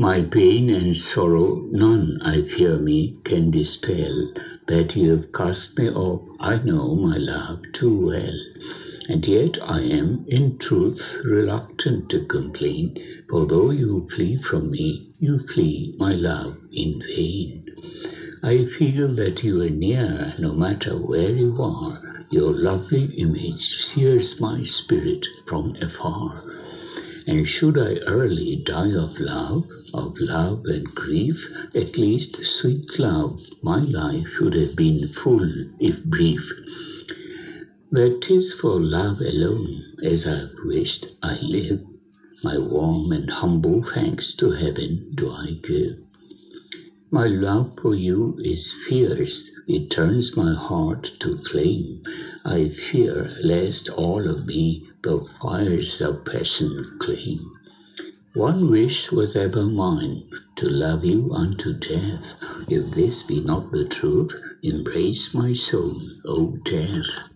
My pain and sorrow none, I fear me, can dispel. That you have cast me off, I know, my love, too well. And yet I am, in truth, reluctant to complain, for though you flee from me, you flee, my love, in vain. I feel that you are near, no matter where you are. Your lovely image sears my spirit from afar. And should I early die of love, of love and grief, at least, sweet love, my life should have been full, if brief. But 'tis for love alone, as I've wished, I live. My warm and humble thanks to heaven do I give. My love for you is fierce, it turns my heart to flame. I fear lest all of me the fires of passion claim. One wish was ever mine, to love you unto death. If this be not the truth, embrace my soul, O death.